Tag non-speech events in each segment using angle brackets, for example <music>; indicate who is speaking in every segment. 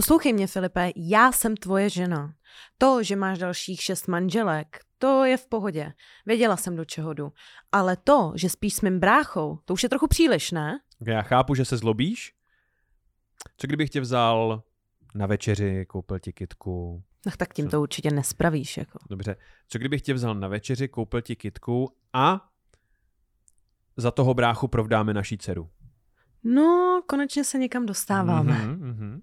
Speaker 1: Poslouchej mě, Filipe, já jsem tvoje žena. To, že máš dalších šest manželek, to je v pohodě. Věděla jsem, do čeho jdu. Ale to, že spíš s mým bráchou, to už je trochu příliš, ne?
Speaker 2: Já chápu, že se zlobíš. Co kdybych tě vzal na večeři, koupil ti kitku?
Speaker 1: Ach, tak tím to určitě nespravíš. Jako.
Speaker 2: Dobře. Co kdybych tě vzal na večeři, koupil ti kitku a za toho bráchu provdáme naší dceru?
Speaker 1: No, konečně se někam dostáváme.
Speaker 2: Mm-hmm,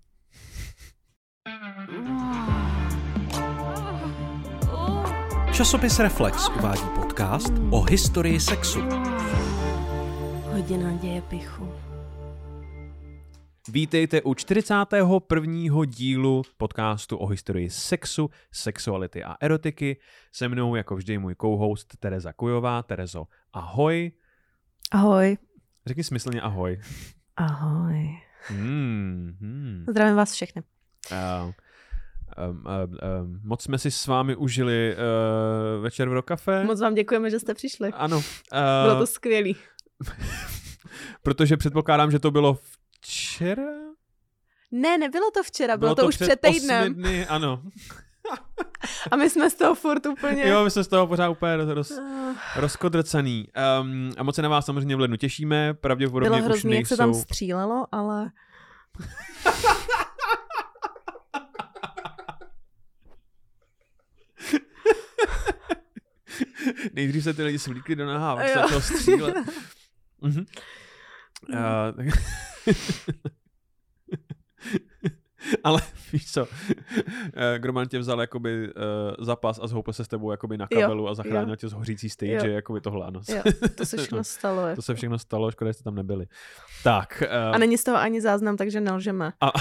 Speaker 3: Časopis Reflex uvádí podcast o historii sexu.
Speaker 1: Hodina děje pichu.
Speaker 2: Vítejte u 41. dílu podcastu o historii sexu, sexuality a erotiky. Se mnou jako vždy můj co-host Tereza Kujová. Terezo, ahoj.
Speaker 1: Ahoj.
Speaker 2: Řekni smyslně ahoj.
Speaker 1: Ahoj.
Speaker 2: Hmm, hmm.
Speaker 1: Zdravím vás všechny.
Speaker 2: Uh, um, um, um, moc jsme si s vámi užili uh, večer v Rokafe.
Speaker 1: Moc vám děkujeme, že jste přišli.
Speaker 2: Ano. Uh,
Speaker 1: Bylo to skvělý. <laughs>
Speaker 2: protože předpokládám, že to bylo včera?
Speaker 1: Ne, nebylo to včera, bylo,
Speaker 2: Bylo
Speaker 1: to, to už před týdnem.
Speaker 2: Dny, ano. <laughs>
Speaker 1: A my jsme z toho furt úplně...
Speaker 2: Jo, my jsme z toho pořád úplně roz, roz,
Speaker 1: Ah.
Speaker 2: rozkodrcaný. Um, a moc se na vás samozřejmě v lednu těšíme, pravděpodobně
Speaker 1: Bylo
Speaker 2: už
Speaker 1: hrozný,
Speaker 2: nejsou...
Speaker 1: jak se tam střílelo, ale... <laughs> <laughs>
Speaker 2: Nejdřív se ty lidi svlíkli do naha, a
Speaker 1: Jo.
Speaker 2: se začalo střílet. <laughs> Mhm. Uh, tak... <laughs> Ale víš co, eh, Groman tě vzal jakoby uh, zapas a zhoupil se s tebou jakoby na
Speaker 1: Jo,
Speaker 2: kabelu a zachránil
Speaker 1: jo.
Speaker 2: tě z hořící stage,
Speaker 1: Jo.
Speaker 2: jakoby tohle ano.
Speaker 1: Jo, to se všechno stalo.
Speaker 2: to
Speaker 1: Jako.
Speaker 2: se všechno stalo, škoda, že jste tam nebyli. Tak. Uh,
Speaker 1: A není z toho ani záznam, takže nelžeme.
Speaker 2: a,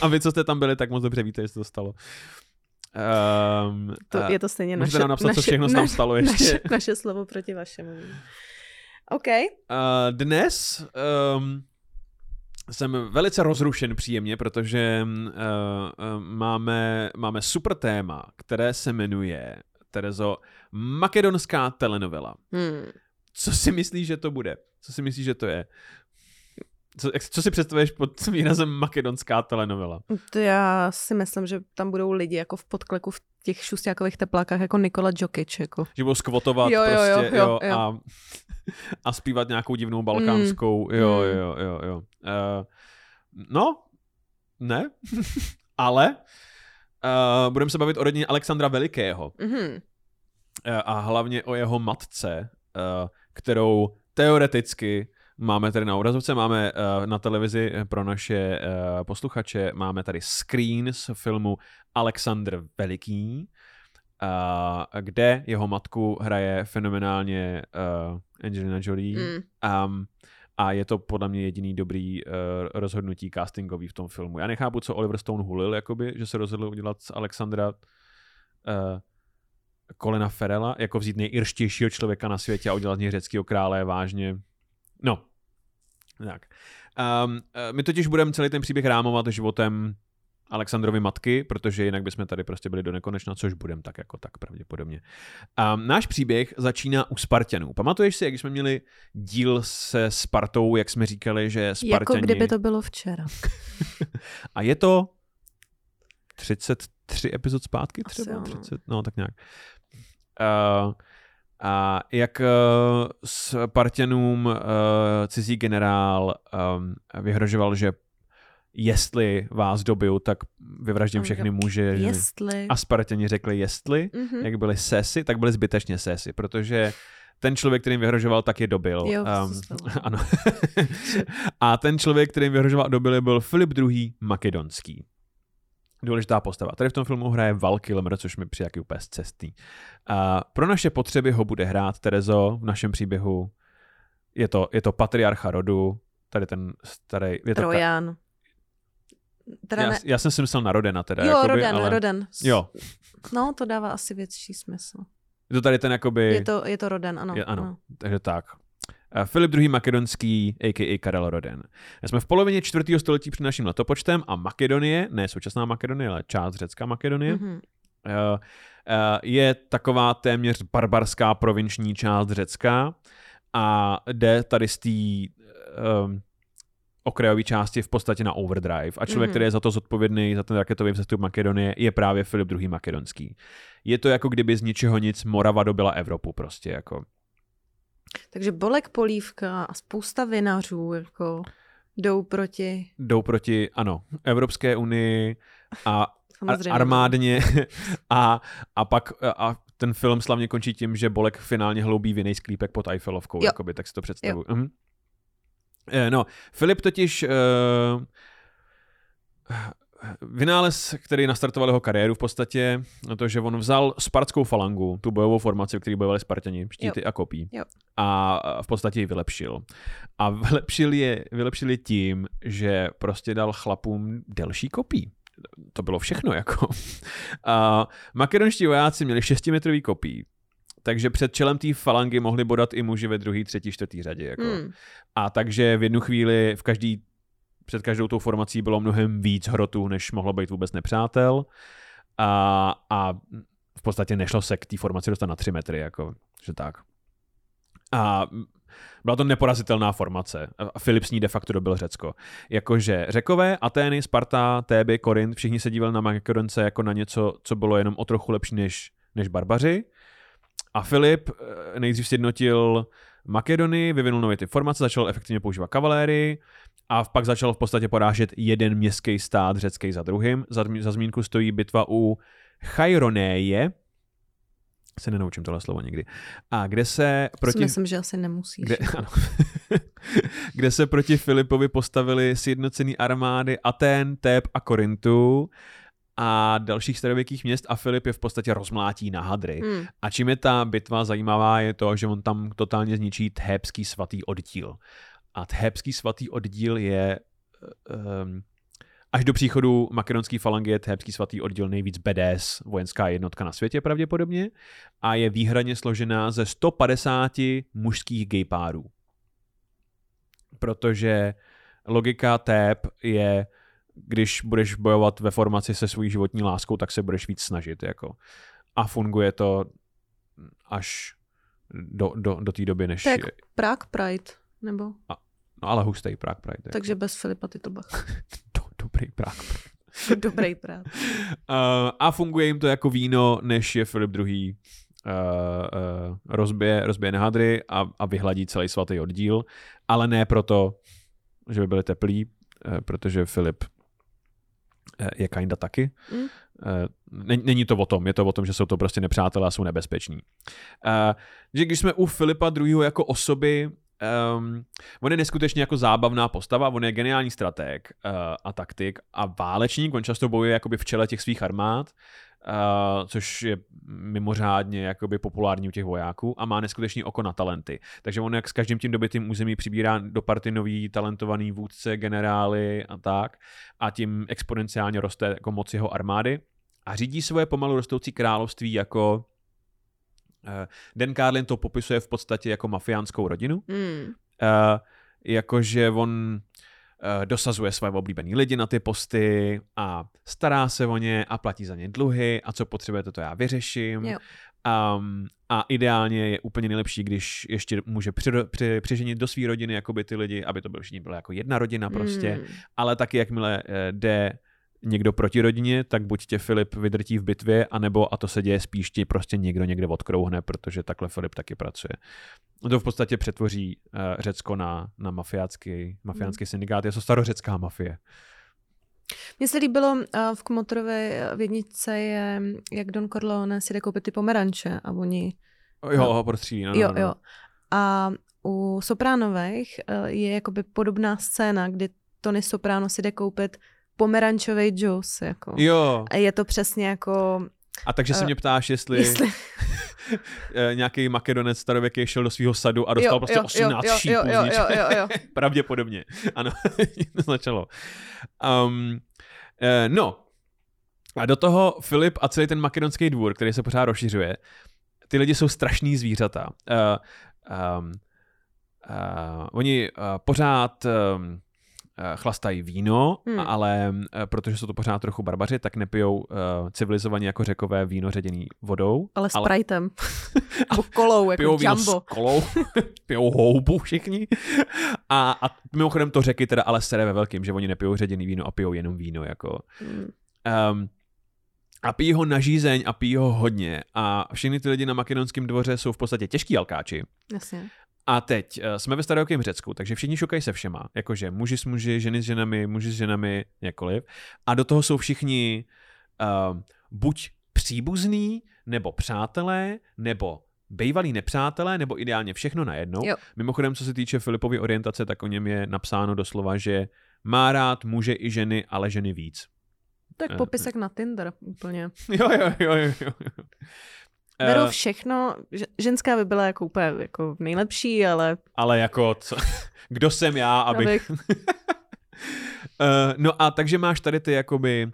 Speaker 2: a vy, co jste tam byli, tak moc dobře víte, že se to stalo. Um,
Speaker 1: To, je to stejně
Speaker 2: můžete
Speaker 1: naše,
Speaker 2: nám napsat,
Speaker 1: naše,
Speaker 2: co všechno se tam stalo ještě.
Speaker 1: Naše, naše slovo proti vašemu. OK.
Speaker 2: Uh, dnes um, jsem velice rozrušen příjemně, protože uh, uh, máme, máme super téma, které se jmenuje, Terezo, makedonská telenovela.
Speaker 1: Hmm.
Speaker 2: Co si myslíš, že to bude? Co si myslíš, že to je? Co, jak, co si představuješ pod <laughs> výrazem makedonská telenovela?
Speaker 1: To já si myslím, že tam budou lidi jako v podkleku v těch šustákových teplákách jako Nikola Jokic. Jako.
Speaker 2: Že budou skvotovat
Speaker 1: Jo, jo, jo,
Speaker 2: prostě,
Speaker 1: jo, jo.
Speaker 2: A, a zpívat nějakou divnou balkánskou,
Speaker 1: Mm,
Speaker 2: jo,
Speaker 1: mm.
Speaker 2: jo, jo, jo. Uh, no, ne, <laughs> ale uh, budeme se bavit o rodině Alexandra Velikého
Speaker 1: Mhm.
Speaker 2: uh, a hlavně o jeho matce, uh, kterou teoreticky máme tady na obrazovce, máme uh, na televizi pro naše uh, posluchače, máme tady screen z filmu Alexandr Veliký, uh, kde jeho matku hraje fenomenálně uh, Angelina Jolie.
Speaker 1: Mm.
Speaker 2: Um, a je to podle mě jediný dobrý uh, rozhodnutí castingový v tom filmu. Já nechápu, co Oliver Stone hulil, jakoby, že se rozhodl udělat z Alexandra uh, Colina Ferela, jako vzít nejirštějšího člověka na světě a udělat z něj řeckého krále vážně. No, tak. Um, my totiž budeme celý ten příběh rámovat životem Alexandrovy matky, protože jinak bychom tady prostě byli do nekonečna, což budeme tak jako tak pravděpodobně. Um, náš příběh začíná u Spartanů. Pamatuješ si, jak jsme měli díl se Spartou, jak jsme říkali, že Spartani...
Speaker 1: Jako kdyby to bylo včera. <laughs>
Speaker 2: A je to 33 epizod zpátky třeba?
Speaker 1: jo, no.
Speaker 2: 30, no tak nějak. Uh, a jak uh, Spartanům uh, cizí generál um, vyhrožoval, že jestli vás dobiju, tak vyvraždím všechny muže.
Speaker 1: Jestli.
Speaker 2: A Spartani řekli jestli,
Speaker 1: Mhm.
Speaker 2: jak byli sesy, tak byli zbytečně sesy, protože ten člověk, který jim vyhrožoval, tak je dobil.
Speaker 1: Jo,
Speaker 2: um, <laughs> ano. <laughs> a ten člověk, který jim vyhrožoval a dobil, byl Filip II. Makedonský. Důležitá postava. Tady v tom filmu hraje Val Kilmer, což mi přijde jaký úplně cestný. A pro naše potřeby ho bude hrát Terezo v našem příběhu. Je to, je to patriarcha rodu, tady ten starý... Je to
Speaker 1: Trojan. Teda
Speaker 2: já,
Speaker 1: ne...
Speaker 2: já, jsem si myslel na Rodena teda.
Speaker 1: Jo,
Speaker 2: jakoby,
Speaker 1: Roden,
Speaker 2: ale...
Speaker 1: Roden.
Speaker 2: Jo,
Speaker 1: No, to dává asi větší smysl.
Speaker 2: je to tady ten jakoby...
Speaker 1: Je to, je to Roden, ano.
Speaker 2: Je, ano, takže tak. Filip II. Makedonský, a.k.a. Karel Roden. Jsme v polovině čtvrtého století před naším letopočtem a Makedonie, ne současná Makedonie, ale část řecká Makedonie, eh, je taková téměř barbarská provinční část Řecka a jde tady z té um, okrajové části v podstatě na overdrive. A člověk,
Speaker 1: Mhm.
Speaker 2: který je za to zodpovědný, za ten raketový vzestup Makedonie, je právě Filip II. Makedonský. Je to jako kdyby z ničeho nic Morava dobila Evropu prostě. Jako.
Speaker 1: Takže Bolek Polívka a spousta vinařů jako jdou proti
Speaker 2: Jdou proti, ano, Evropské unii a <laughs>
Speaker 1: samozřejmě.
Speaker 2: armádně <laughs> a, a pak a ten film slavně končí tím, že Bolek finálně hloubí vinej sklípek pod Eiffelovkou,
Speaker 1: Jo.
Speaker 2: jakoby, tak si to představuji. Mhm. Eh, No, Filip totiž uh, vynález, který nastartoval jeho kariéru v podstatě, na to, že on vzal spartskou falangu, tu bojovou formaci, v který bojovali Spartani, štíty a kopí,
Speaker 1: Jo.
Speaker 2: a v podstatě ji vylepšil. A vylepšil je, vylepšil je tím, že prostě dal chlapům delší kopí. To bylo všechno, jako. A makedonští vojáci měli 6-metrový kopí, takže před čelem té falangy mohli bodat i muži ve druhé, třetí, čtvrtý řadě. Jako.
Speaker 1: Hmm.
Speaker 2: A takže v jednu chvíli v každý, před každou tou formací bylo mnohem víc hrotů, než mohlo být vůbec nepřátel. A, a v podstatě nešlo se k té formaci dostat na 3 metry, jako, že tak. A byla to neporazitelná formace. Filip s ní de facto dobil Řecko. Jakože Řekové, Atény, Sparta, Téby, Korint, všichni se dívali na Makedonce jako na něco, co bylo jenom o trochu lepší než, než barbaři. A Filip eh, nejdřív sjednotil Makedonii, vyvinul nové ty formace, začal efektivně používat kavalérii a pak začal v podstatě porážet jeden městský stát řecký za druhým. Za, za zmínku stojí bitva u Chaironéje, se nenaučím tohle slovo nikdy. A kde se
Speaker 1: Proti... Myslím, že asi nemusíš.
Speaker 2: Kde, <laughs> ano. <laughs> kde se proti Filipovi postavili sjednocený armády Atén, Téb a Korintu a dalších starověkých měst a Filip je v podstatě rozmlátí na hadry.
Speaker 1: Hmm.
Speaker 2: A čím je ta bitva zajímavá, je to, že on tam totálně zničí Thébský svatý oddíl. A Thébský svatý oddíl je um, až do příchodu makedonské falangy je Thébský svatý oddíl nejvíc BDS vojenská jednotka na světě pravděpodobně a je výhradně složená ze 150 mužských gaypárů. Protože logika Thép je když budeš bojovat ve formaci se svojí životní láskou, tak se budeš víc snažit. Jako. A funguje to až do, do, do té doby, než...
Speaker 1: Jak Prague Pride, nebo?
Speaker 2: No ale hustý Prague Pride. Jako.
Speaker 1: Takže bez Filipa Titlbach. <laughs>
Speaker 2: Do, dobrý Prague Pride. <laughs>
Speaker 1: Dobrý Prague.
Speaker 2: Uh, <laughs> a funguje jim to jako víno, než je Filip II. Uh, uh, rozbije, rozbije na hadry a, a vyhladí celý svatý oddíl, ale ne proto, že by byli teplí, uh, protože Filip uh, je kinda taky.
Speaker 1: Mm.
Speaker 2: Není, není to o tom, je to o tom, že jsou to prostě nepřátelé a jsou nebezpeční. Že když jsme u Filipa II. jako osoby, Um, on je neskutečně jako zábavná postava, on je geniální strateg uh, a taktik a válečník, on často bojuje jakoby v čele těch svých armád, uh, což je mimořádně jakoby populární u těch vojáků a má neskutečný oko na talenty. Takže on jak s každým tím dobytým území přibírá do party nový talentovaný vůdce, generály a tak a tím exponenciálně roste jako moc jeho armády a řídí svoje pomalu rostoucí království jako Dan Carlin to popisuje v podstatě jako mafiánskou rodinu. Uh, jakože on uh, dosazuje své oblíbené lidi na ty posty a stará se o ně a platí za ně dluhy a co potřebujete, to já vyřeším.
Speaker 1: Jo.
Speaker 2: Um, a ideálně je úplně nejlepší, když ještě může při, při, přiženit do své rodiny jakoby ty lidi, aby to bylo všichni bylo jako jedna rodina prostě,
Speaker 1: Hmm.
Speaker 2: ale taky jakmile jde někdo proti rodině, tak buď tě Filip vydrtí v bitvě, anebo, a to se děje spíš, ti prostě někdo někde odkrouhne, protože takhle Filip taky pracuje. To v podstatě přetvoří uh, Řecko na, na mafiácký, mafiánský
Speaker 1: Hmm.
Speaker 2: syndikát. Je to starořecká mafie.
Speaker 1: Mně se líbilo uh, v Komotorové vědnice je, jak Don Corleone si jde koupit ty pomeranče a oni...
Speaker 2: Jo,
Speaker 1: No.
Speaker 2: prostřílí. No, no,
Speaker 1: jo,
Speaker 2: no, no.
Speaker 1: jo. A u Sopránových uh, je jakoby podobná scéna, kdy Tony Soprano si jde koupit pomerančový džus. Jako.
Speaker 2: Jo,
Speaker 1: A je to přesně jako...
Speaker 2: a takže se
Speaker 1: Eh,
Speaker 2: mě ptáš, jestli,
Speaker 1: Jestli... <laughs>
Speaker 2: eh, nějaký makedonec starověký šel do svého sadu a dostal
Speaker 1: Jo,
Speaker 2: prostě
Speaker 1: jo,
Speaker 2: 18
Speaker 1: jo, jo,
Speaker 2: šípů
Speaker 1: jo, jo,
Speaker 2: ničeho.
Speaker 1: jo, jo. <laughs>
Speaker 2: Pravděpodobně. Ano, <laughs> to začalo. Um, eh, no, a do toho Filip a celý ten makedonský dvůr, který se pořád rozšiřuje, ty lidi jsou strašný zvířata. Uh, um, uh, oni uh, pořád um, chlastají víno,
Speaker 1: Hmm.
Speaker 2: hmm. ale eh, protože jsou to pořád trochu barbaři, tak nepijou uh, civilizovaně jako řekové víno ředěný vodou.
Speaker 1: Ale s
Speaker 2: ale <laughs>
Speaker 1: kolou, jako
Speaker 2: pijou víno
Speaker 1: Jumbo.
Speaker 2: s kolou, <laughs> pijou houbu všichni. A, a mimochodem to řeky teda ale sere ve velkým, že oni nepijou ředěný víno a pijou jenom víno. Jako.
Speaker 1: Mm.
Speaker 2: Um, a pijí ho na žízeň a pijí ho hodně. A všechny ty lidi na makedonském dvoře jsou v podstatě těžký alkáči.
Speaker 1: Jasně.
Speaker 2: A teď uh, jsme ve starověkém Řecku, takže všichni šukají se všema. Jakože muži s muži, ženy s ženami, muži s ženami, jakkoliv. A do toho jsou všichni uh, buď příbuzní, nebo přátelé, nebo bývalí nepřátelé, nebo ideálně všechno najednou.
Speaker 1: Jo.
Speaker 2: Mimochodem, co se týče Filipovy orientace, tak o něm je napsáno doslova, že má rád muže i ženy, ale ženy víc.
Speaker 1: Tak
Speaker 2: Eh,
Speaker 1: popisek na Tinder úplně. <laughs>
Speaker 2: Jo, jo, jo, jo. jo.
Speaker 1: Beru
Speaker 2: Eh,
Speaker 1: všechno, že- ženská by byla jako úplně jako nejlepší, ale
Speaker 2: ale jako, co, <laughs> kdo jsem já, abych...
Speaker 1: abych,
Speaker 2: Uh, <laughs> no a takže máš tady ty jakoby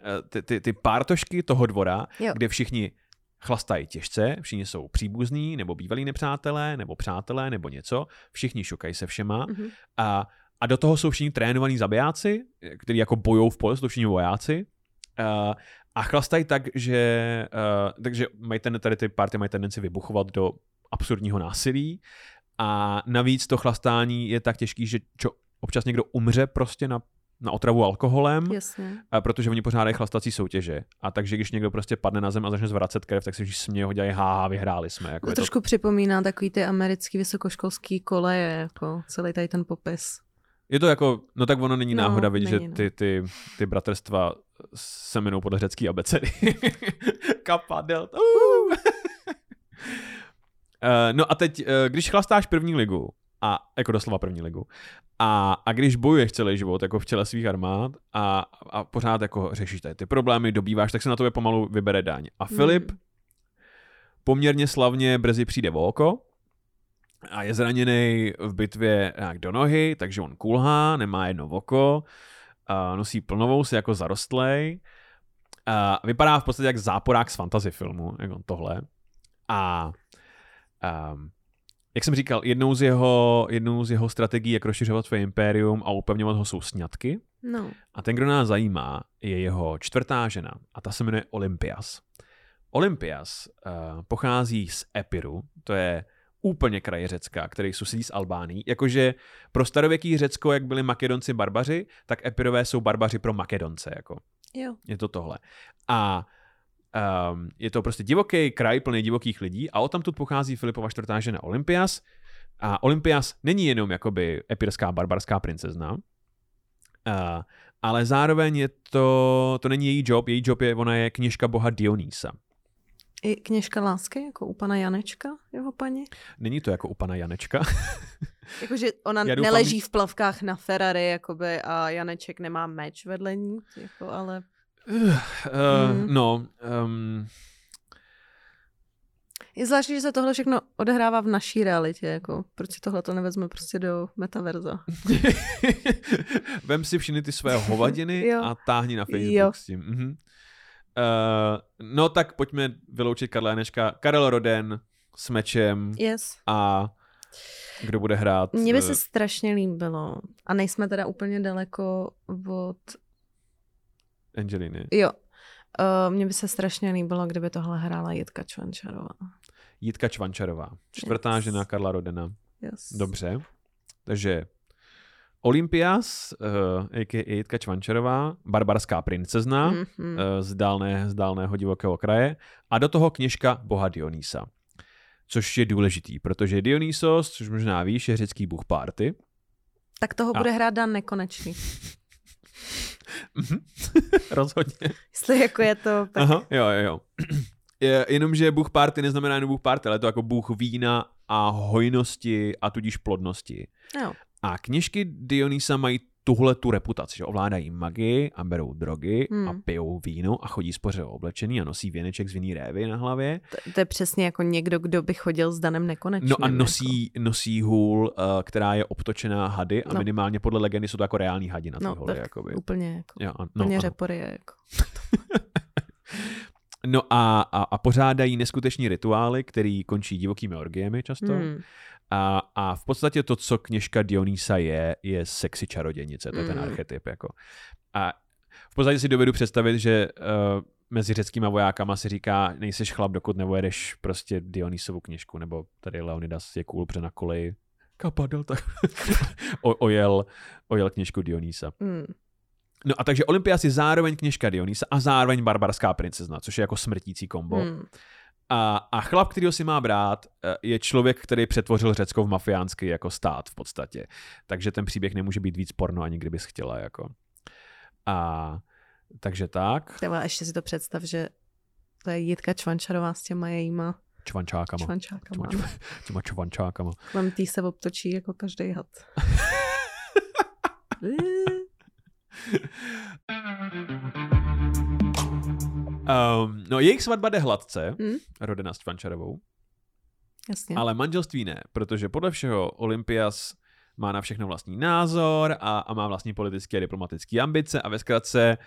Speaker 2: eh, ty, ty, ty pártošky toho dvora,
Speaker 1: Jo.
Speaker 2: kde všichni chlastají těžce, všichni jsou příbuzní, nebo bývalí nepřátelé, nebo přátelé, nebo něco, všichni šukají se všema
Speaker 1: Mhm.
Speaker 2: a, a do toho jsou všichni trénovaní zabijáci, kteří jako bojují v poli, jsou všichni vojáci uh, a chlastají tak, že uh, takže mají ten, tady ty party mají tendenci vybuchovat do absurdního násilí a navíc to chlastání je tak těžký, že čo, občas někdo umře prostě na, na otravu alkoholem,
Speaker 1: jasně.
Speaker 2: a protože oni pořádají chlastací soutěže. A takže když někdo prostě padne na zem a začne zvracet krev, tak si všichni smějí ho dělají, haha, vyhráli jsme. Jako
Speaker 1: To trošku připomíná takový ty americký vysokoškolský koleje, jako celý tady ten popis.
Speaker 2: Je to jako, no tak ono není
Speaker 1: No,
Speaker 2: náhoda, vidět, že
Speaker 1: no.
Speaker 2: ty, ty, ty bratrstva se jmenují podle řecký abecedy. <laughs> Kappa, delta. Uh. No a teď, eh, když chlastáš první ligu, a jako doslova první ligu, a, a když bojuješ celý život jako v čele svých armád a, a pořád jako řešíš tady ty problémy, dobýváš, tak se na tobě pomalu vybere daň. A Filip
Speaker 1: Hmm.
Speaker 2: poměrně slavně brzy přijde o oko a je zraněný v bitvě nějak do nohy, takže on kulhá, nemá jedno oko, a nosí plnovou si jako zarostlej. A vypadá v podstatě jak záporák z fantasy filmu, jako tohle. A um, jak jsem říkal, jednou z, jeho, jednou z jeho strategií, jak rozšiřovat své impérium a upevňovat ho, jsou sňatky.
Speaker 1: No,
Speaker 2: A ten, kdo nás zajímá, je jeho čtvrtá žena a ta se jmenuje Olympias. Olympias uh, pochází z Epiru, to je úplně kraje Řecka, který sousedí s Albánií. Jakože pro starověký Řecko, jak byli Makedonci barbaři, tak Epirové jsou barbaři pro Makedonce. Jako.
Speaker 1: jo.
Speaker 2: Je to tohle. A um, je to prostě divoký kraj plný divokých lidí a odtamtud pochází Filipova čtvrtá žena Olympias. A Olympias není jenom jakoby epirská barbarská princezna, uh, ale zároveň je to, to není její job, její job je, ona je kněžka boha Dionýsa.
Speaker 1: I kněžka lásky, jako u pana Janečka, jeho paní.
Speaker 2: Není to jako u pana Janečka. <laughs>
Speaker 1: Jakože ona
Speaker 2: doufám,
Speaker 1: neleží v plavkách na Ferrari, jakoby, a Janeček nemá meč vedle ní, jako, ale
Speaker 2: uh,
Speaker 1: Hmm.
Speaker 2: No, um,
Speaker 1: je zvláštní, že se tohle všechno odehrává v naší realitě, jako, proč si tohle to nevezme prostě do metaverza. <laughs>
Speaker 2: Vem si všechny ty své hovadiny a táhni na Facebook
Speaker 1: Jo.
Speaker 2: s tím. Mhm. Uh, no tak pojďme vyloučit Karla Janečka. Karel Roden s mečem
Speaker 1: Yes.
Speaker 2: a kdo bude hrát?
Speaker 1: Mně by
Speaker 2: eh,
Speaker 1: se strašně líbilo, a nejsme teda úplně daleko od,
Speaker 2: Angeliny.
Speaker 1: jo, uh, mně by se strašně líbilo, kdyby tohle hrála Jitka Čvančarová.
Speaker 2: Jitka Čvančarová. Čtvrtá
Speaker 1: Yes.
Speaker 2: žena Karla Rodena.
Speaker 1: Yes.
Speaker 2: Dobře. Takže Olympias, uh, a.k.a. Jitka Čvančarová, barbarská princezna, mm.
Speaker 1: Mm-hmm.
Speaker 2: uh, z, dálné, z dálného divokého kraje a do toho kněžka boha Dionýsa. Což je důležitý, protože Dionysos, což možná víš, je řecký bůh párty.
Speaker 1: Tak toho
Speaker 2: A-
Speaker 1: bude hrát Dan Nekonečný. <laughs>
Speaker 2: Mhm. <laughs> Rozhodně.
Speaker 1: Jestli jako je to, tak
Speaker 2: Aha, jo, jo, jo. <clears throat> Je, jenomže bůh párty neznamená jenom bůh párty, ale je to jako bůh vína a hojnosti a tudíž plodnosti.
Speaker 1: jo.
Speaker 2: A kněžky Dionýsa mají tuhle tu reputaci, že ovládají magii a berou drogy
Speaker 1: Hmm.
Speaker 2: a pijou víno a chodí spoře oblečený a nosí věneček z vinný révy na hlavě.
Speaker 1: To, to je přesně jako někdo, kdo by chodil s Danem Nekonečným.
Speaker 2: No a
Speaker 1: Jako.
Speaker 2: nosí, nosí hůl, uh, která je obtočená hady a
Speaker 1: No.
Speaker 2: minimálně podle legendy jsou to jako reální hadi na ty
Speaker 1: No,
Speaker 2: holy.
Speaker 1: tak
Speaker 2: Jakoby.
Speaker 1: Úplně, jako,
Speaker 2: Jo, no,
Speaker 1: úplně
Speaker 2: ano.
Speaker 1: řepory, jako. <laughs>
Speaker 2: no a, a, a pořádají neskuteční rituály, který končí divokými orgiemi často.
Speaker 1: Hmm.
Speaker 2: A, a v podstatě to, co kněžka Dionýsa je, je sexy čarodějnice, to je ten
Speaker 1: Mm.
Speaker 2: archetyp. Jako. A v podstatě si dovedu představit, že uh, mezi řeckýma vojákama si říká, nejseš chlap, dokud nevojedeš prostě Dionýsovu kněžku, nebo tady Leonidas je cool, na koleji kapadl, tak <laughs> o, ojel, ojel kněžku Dionýsa.
Speaker 1: Mm.
Speaker 2: No a takže Olympias je zároveň kněžka Dionýsa a zároveň barbarská princezna, což je jako smrtící kombo.
Speaker 1: Mm.
Speaker 2: A, a chlap, který si má brát, eh, je člověk, který přetvořil Řecko v mafiánský jako stát v podstatě. Takže ten příběh nemůže být víc porno, ani kdybys chtěla. Jako. A takže tak,
Speaker 1: Třeba ještě si to představ, že to je Jitka Čvančarová s těma jejíma
Speaker 2: čvančákama.
Speaker 1: čvančákama.
Speaker 2: Těma, <laughs> těma čvančákama.
Speaker 1: Kolem tý se obtočí jako každý had. <laughs> <laughs>
Speaker 2: Um, no jejich svatba jde hladce,
Speaker 1: Hmm?
Speaker 2: rodina s Čvančarovou,
Speaker 1: Jasně.
Speaker 2: ale manželství ne, protože podle všeho Olympias má na všechno vlastní názor a, a má vlastní politické a diplomatické ambice a ve zkratce,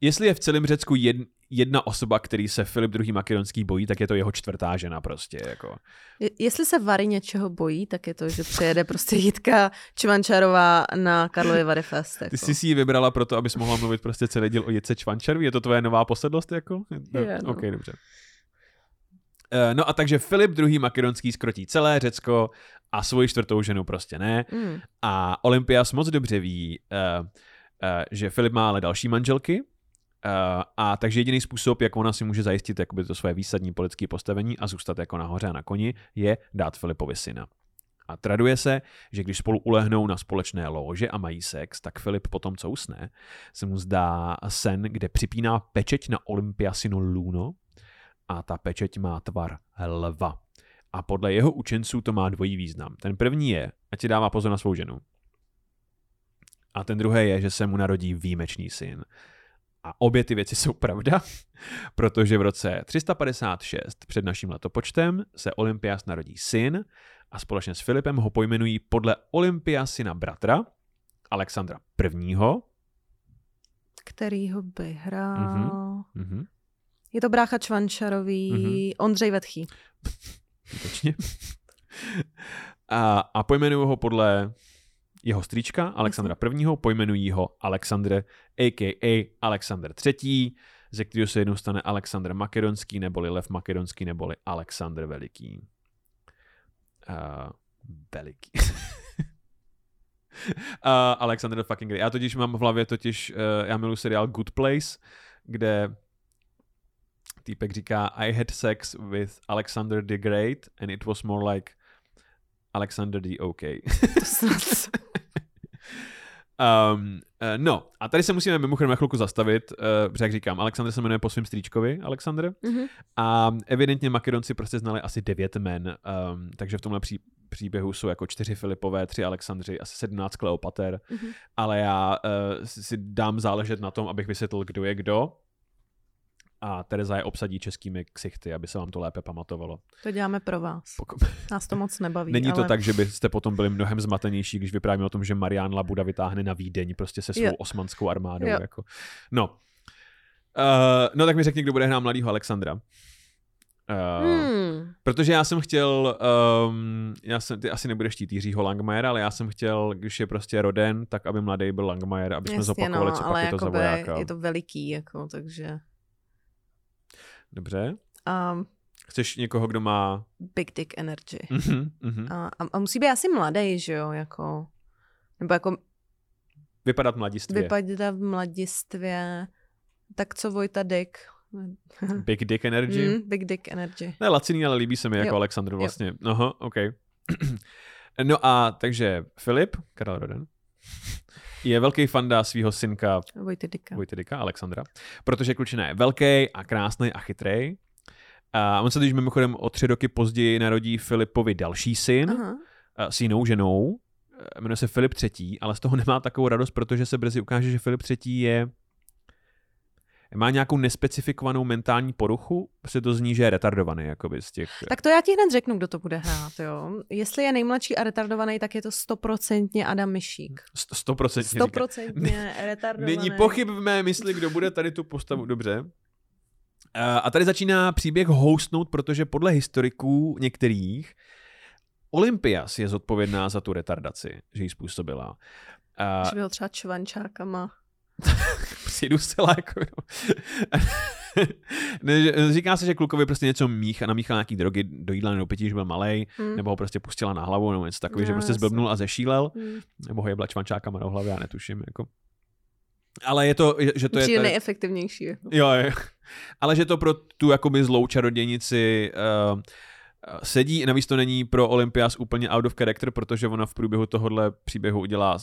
Speaker 2: jestli je v celém Řecku jed, jedna osoba, který se Filip II. Makedonský bojí, tak je to jeho čtvrtá žena prostě. Jako.
Speaker 1: Je- Jestli se Vary něčeho bojí, tak je to, že přijede prostě Jitka Čvančarová na Karlovy Vary Fest. Jako.
Speaker 2: Ty jsi si ji vybrala proto, abys mohla mluvit prostě celý díl o Jitce Čvančarovi? Je to tvoje nová posedlost? Jako? No,
Speaker 1: Je, no.
Speaker 2: OK, dobře. Eh, No a takže Filip II. Makedonský skrotí celé Řecko a svoji čtvrtou ženu prostě ne.
Speaker 1: Mm.
Speaker 2: A Olympias moc dobře ví, uh, uh, že Filip má ale další manželky, Uh, a takže jediný způsob, jak ona si může zajistit jakoby to své výsadní politické postavení a zůstat jako nahoře a na koni, je dát Filipovi syna. A traduje se, že když spolu ulehnou na společné lóže a mají sex, tak Filip potom, co usne, se mu zdá sen, kde připíná pečeť na Olympiasino Luno a ta pečeť má tvar lva. A podle jeho učenců to má dvojí význam. Ten první je, ať si dává pozor na svou ženu. A ten druhý je, že se mu narodí výjimečný syn. A obě ty věci jsou pravda, <laughs> protože v roce 356 před naším letopočtem se Olympias narodí syn a společně s Filipem ho pojmenují podle Olympiasina bratra, Alexandra I.
Speaker 1: Kterýho by hrál?
Speaker 2: Mhm. Mhm,
Speaker 1: Je to brácha Čvančarový,
Speaker 2: Mhm.
Speaker 1: Ondřej Vetchý. <laughs>
Speaker 2: skutečně. A, a pojmenují ho podle jeho strýčka Alexandra I. Pojmenují ho Alexandr, a.k.a. Alexandr III., ze kterého se jednou stane Alexandr Makedonský, neboli Lev Makedonský, neboli Alexandr Veliký. Uh, veliký. <laughs> uh, Alexander fucking Great. Já totiž mám v hlavě totiž, uh, já miluji seriál Good Place, kde týpek říká I had sex with Alexander the Great and it was more like Alexander the OK. <laughs> Um, uh, no, a tady se musíme mimochodem na chvilku zastavit, uh, protože jak říkám, Alexander se jmenuje po svým strýčkovi, Alexander,
Speaker 1: Mhm.
Speaker 2: a evidentně Makedonci prostě znali asi devět men, um, takže v tomhle pří, příběhu jsou jako čtyři Filipové, tři Alexandři, asi sedmnáct Kleopater,
Speaker 1: Mhm.
Speaker 2: ale já uh, si dám záležet na tom, abych vysvětlil, kdo je kdo. A Tereza je obsadí českými ksichty, aby se vám to lépe pamatovalo.
Speaker 1: To děláme pro vás.
Speaker 2: Poko-
Speaker 1: Nás to moc nebaví.
Speaker 2: Není to
Speaker 1: ale...
Speaker 2: tak, že byste potom byli mnohem zmatenější, když vyprávíme o tom, že Marián Labuda vytáhne na Vídeň prostě se svou
Speaker 1: Jo.
Speaker 2: osmanskou armádou.
Speaker 1: Jo.
Speaker 2: Jako. No. Uh, no tak mi řekni, kdo bude hrát mladýho Alexandra. Uh,
Speaker 1: Hmm.
Speaker 2: Protože já jsem chtěl, um, já jsem, ty asi nebudeš chtít Jiřího Langmajera, ale já jsem chtěl, když je prostě roden, tak aby mladý byl Langmajer, aby jsme
Speaker 1: Jasně,
Speaker 2: zopakovali,
Speaker 1: no,
Speaker 2: co pak je to za vojáka.
Speaker 1: je to veliký, jako, takže...
Speaker 2: Dobře.
Speaker 1: Um,
Speaker 2: Chceš někoho, kdo má...
Speaker 1: big dick energy.
Speaker 2: Mhm, mhm.
Speaker 1: A, a, a musí být asi mladý, že jo, jako... Nebo jako
Speaker 2: Vypadat mladistvě.
Speaker 1: vypadat v mladistvě. Tak co Vojta Dick? <laughs>
Speaker 2: Big dick energy.
Speaker 1: Mm, big dick energy.
Speaker 2: Ne, laciný, ale líbí se mi jako
Speaker 1: Jo.
Speaker 2: Alexandr vlastně. Aha, OK. <clears throat> no a takže Filip, Karel Roden, je velký fanda svého synka
Speaker 1: Vojty Dicka.
Speaker 2: Vojtedika, Alexandra, protože klučina je velký a krásný a chytrý. A on se když mimochodem o tři roky později narodí Filipovi další syn
Speaker 1: Aha.
Speaker 2: a s jinou ženou, eh, jmenuje se Filip III, ale z toho nemá takovou radost, protože se brzy ukáže, že Filip III je má nějakou nespecifikovanou mentální poruchu, prostě to zní, že je retardovaný, jakoby z těch...
Speaker 1: Tak to já ti hned řeknu, kdo to bude hrát, jo. Jestli je nejmladší a retardovaný, tak je to stoprocentně Adam Myšík.
Speaker 2: Sto- Stoprocentně.
Speaker 1: Stoprocentně <laughs> retardovaný.
Speaker 2: Není pochyb v mé mysli, kdo bude tady tu postavu. Dobře. Eh, A tady začíná příběh hostnout, protože podle historiků některých Olympias je zodpovědná za tu retardaci, že ji způsobila. A
Speaker 1: Že byl třeba čvančákama. <laughs>
Speaker 2: přijdu zcela jako... <laughs> že- říká se, že klukovi prostě něco mích a namíchal nějaký drogy do jídla nebo pití, že byl malej,
Speaker 1: Hmm.
Speaker 2: nebo ho prostě pustila na hlavu, nebo něco takového, že
Speaker 1: No,
Speaker 2: prostě
Speaker 1: jasně.
Speaker 2: zblbnul a zešílel,
Speaker 1: Hmm.
Speaker 2: nebo ho jebla čvančákama do hlavy, já netuším, jako. Ale je to, že to je...
Speaker 1: Přijde
Speaker 2: tady-
Speaker 1: nejefektivnější. Jako.
Speaker 2: Jo, jo. Ale že to pro tu jakoby zlou čarodějnici uh, sedí, navíc to není pro Olympias úplně out of character, protože ona v průběhu tohohle příběhu udělá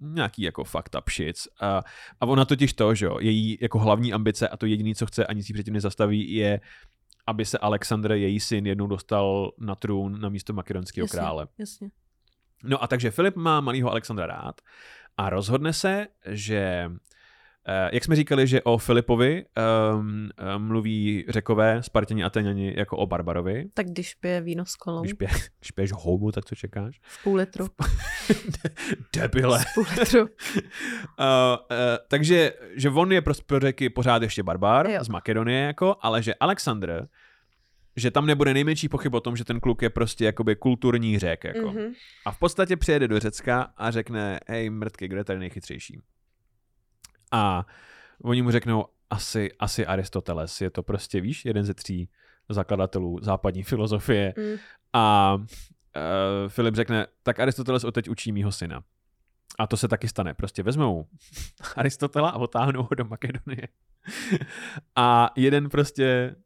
Speaker 2: nějaký jako fucked up shits. A, a ona totiž to, že jo, její jako hlavní ambice a to jediné, co chce a nic předtím nezastaví, je aby se Alexandr, její syn, jednou dostal na trůn na místo makedonského krále.
Speaker 1: Jasně.
Speaker 2: No a takže Filip má malého Alexandra rád a rozhodne se, že jak jsme říkali, že o Filipovi um, mluví řekové, Spartěni a Ateňani jako o Barbarovi.
Speaker 1: Tak když pije víno s kolou
Speaker 2: Když, pě, <laughs> když piješ houbu, tak co čekáš?
Speaker 1: v půl litru. <laughs>
Speaker 2: Debile.
Speaker 1: V půl litru.
Speaker 2: Uh, <laughs> uh, takže, že on je prostě pro řeky pořád ještě barbar
Speaker 1: Jo.
Speaker 2: z Makedonie, jako, ale že Alexandr, že tam nebude nejmenší pochyb o tom, že ten kluk je prostě jakoby kulturní řek. Jako.
Speaker 1: Mhm.
Speaker 2: A v podstatě přijede do Řecka a řekne, hej mrtky, kdo je tady nejchytřejší? A oni mu řeknou, asi, asi Aristoteles, je to prostě, víš, jeden ze tří zakladatelů západní filozofie.
Speaker 1: Mm.
Speaker 2: A uh, Filip řekne, tak Aristoteles odteď učí mýho syna. A to se taky stane. Prostě vezmou <laughs> Aristotela a otáhnou ho do Makedonie. <laughs> a jeden prostě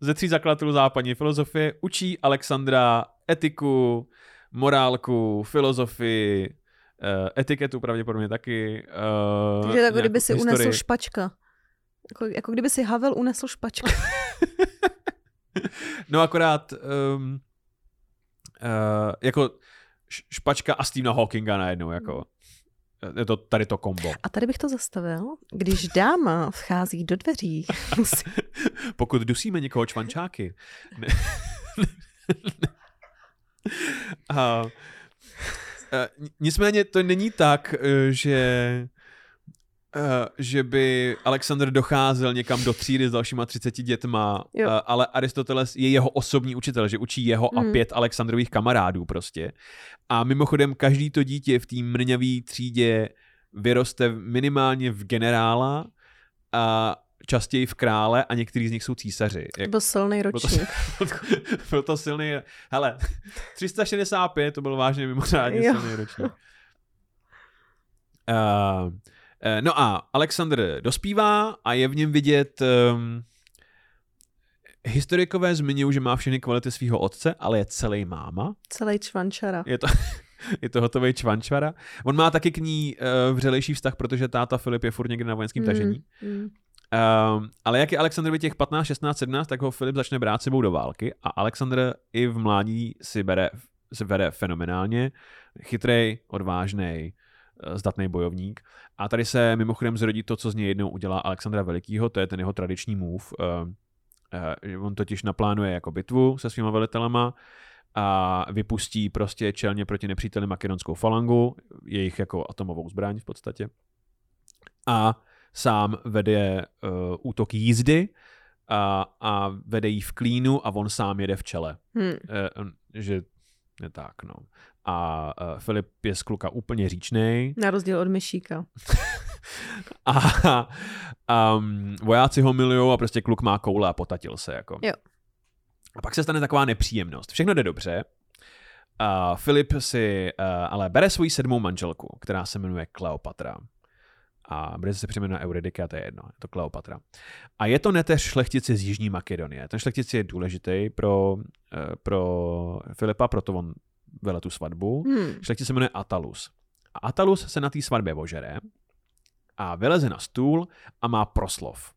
Speaker 2: ze tří zakladatelů západní filozofie učí Alexandra etiku, morálku, filozofii, etiketu pravděpodobně taky. eh,
Speaker 1: Takže jako kdyby si
Speaker 2: historii.
Speaker 1: unesl špačka. Jako, jako kdyby si Havel unesl špačka.
Speaker 2: No akorát um, uh, jako špačka a Stephena Hawkinga najednou, jako je to tady to kombo.
Speaker 1: A tady bych to zastavil. Když dáma vchází do dveří, musí...
Speaker 2: Pokud dusíme někoho čvančáky. Ne, a, uh, nicméně to není tak, eh, že Uh, že by Alexander docházel někam do třídy s dalšíma 30 dětma,
Speaker 1: Jo.
Speaker 2: ale Aristoteles je jeho osobní učitel, že učí jeho a
Speaker 1: Mhm.
Speaker 2: pět Alexandrových kamarádů prostě. A mimochodem každý to dítě v té mrňavý třídě vyroste minimálně v generála a častěji v krále a některý z nich jsou císaři.
Speaker 1: To
Speaker 2: Jak,
Speaker 1: byl silný ročník. <laughs>
Speaker 2: byl to silný, hele, <laughs> 365 to byl vážně mimořádně
Speaker 1: Jo.
Speaker 2: silný ročník. Uh, No a Alexandr dospívá a je v něm vidět um, historikové zmiňují, že má všechny kvality svého otce, ale je celý máma.
Speaker 1: Celý čvančara.
Speaker 2: Je to, <laughs> je to hotový čvančvara. On má taky k ní uh, vřelejší vztah, protože táta Filip je furt někde na vojenském tažení.
Speaker 1: Mm, mm.
Speaker 2: Um, ale jak je Alexandrovi těch 15, 16, 17, tak ho Filip začne brát sebou do války a Alexandr i v mládí si bere, si bere fenomenálně. Chytrej, odvážný, zdatný bojovník. A tady se mimochodem zrodí to, co z něj jednou udělá Alexandra Velikýho, to je ten jeho tradiční move. Uh, uh, on totiž naplánuje jako bitvu se svýma velitelema a vypustí prostě čelně proti nepříteli makedonskou falangu, jejich jako atomovou zbraň v podstatě. A sám vede uh, útok jízdy a, a vede jí v klínu a on sám jede v čele.
Speaker 1: Hmm.
Speaker 2: Uh, že je tak, no. A uh, Filip je z kluka úplně říčnej.
Speaker 1: Na rozdíl od myšíka. <laughs>
Speaker 2: A um, vojáci ho milujou a prostě kluk má koule a potatil se. Jako.
Speaker 1: Jo.
Speaker 2: A pak se stane taková nepříjemnost. Všechno jde dobře. Uh, Filip si uh, ale bere svoji sedmou manželku, která se jmenuje Kleopatra. A brzy se přejmenuje Euridika, a to je jedno, je to Kleopatra. A je to neteř šlechtici z Jižní Makedonie. Ten šlechtic je důležitý pro, uh, pro Filipa, proto on vele tu svatbu.
Speaker 1: Hmm.
Speaker 2: Šlechtic se jmenuje Atalus. A Atalus se na té svatbě ožere a vyleze na stůl a má proslov.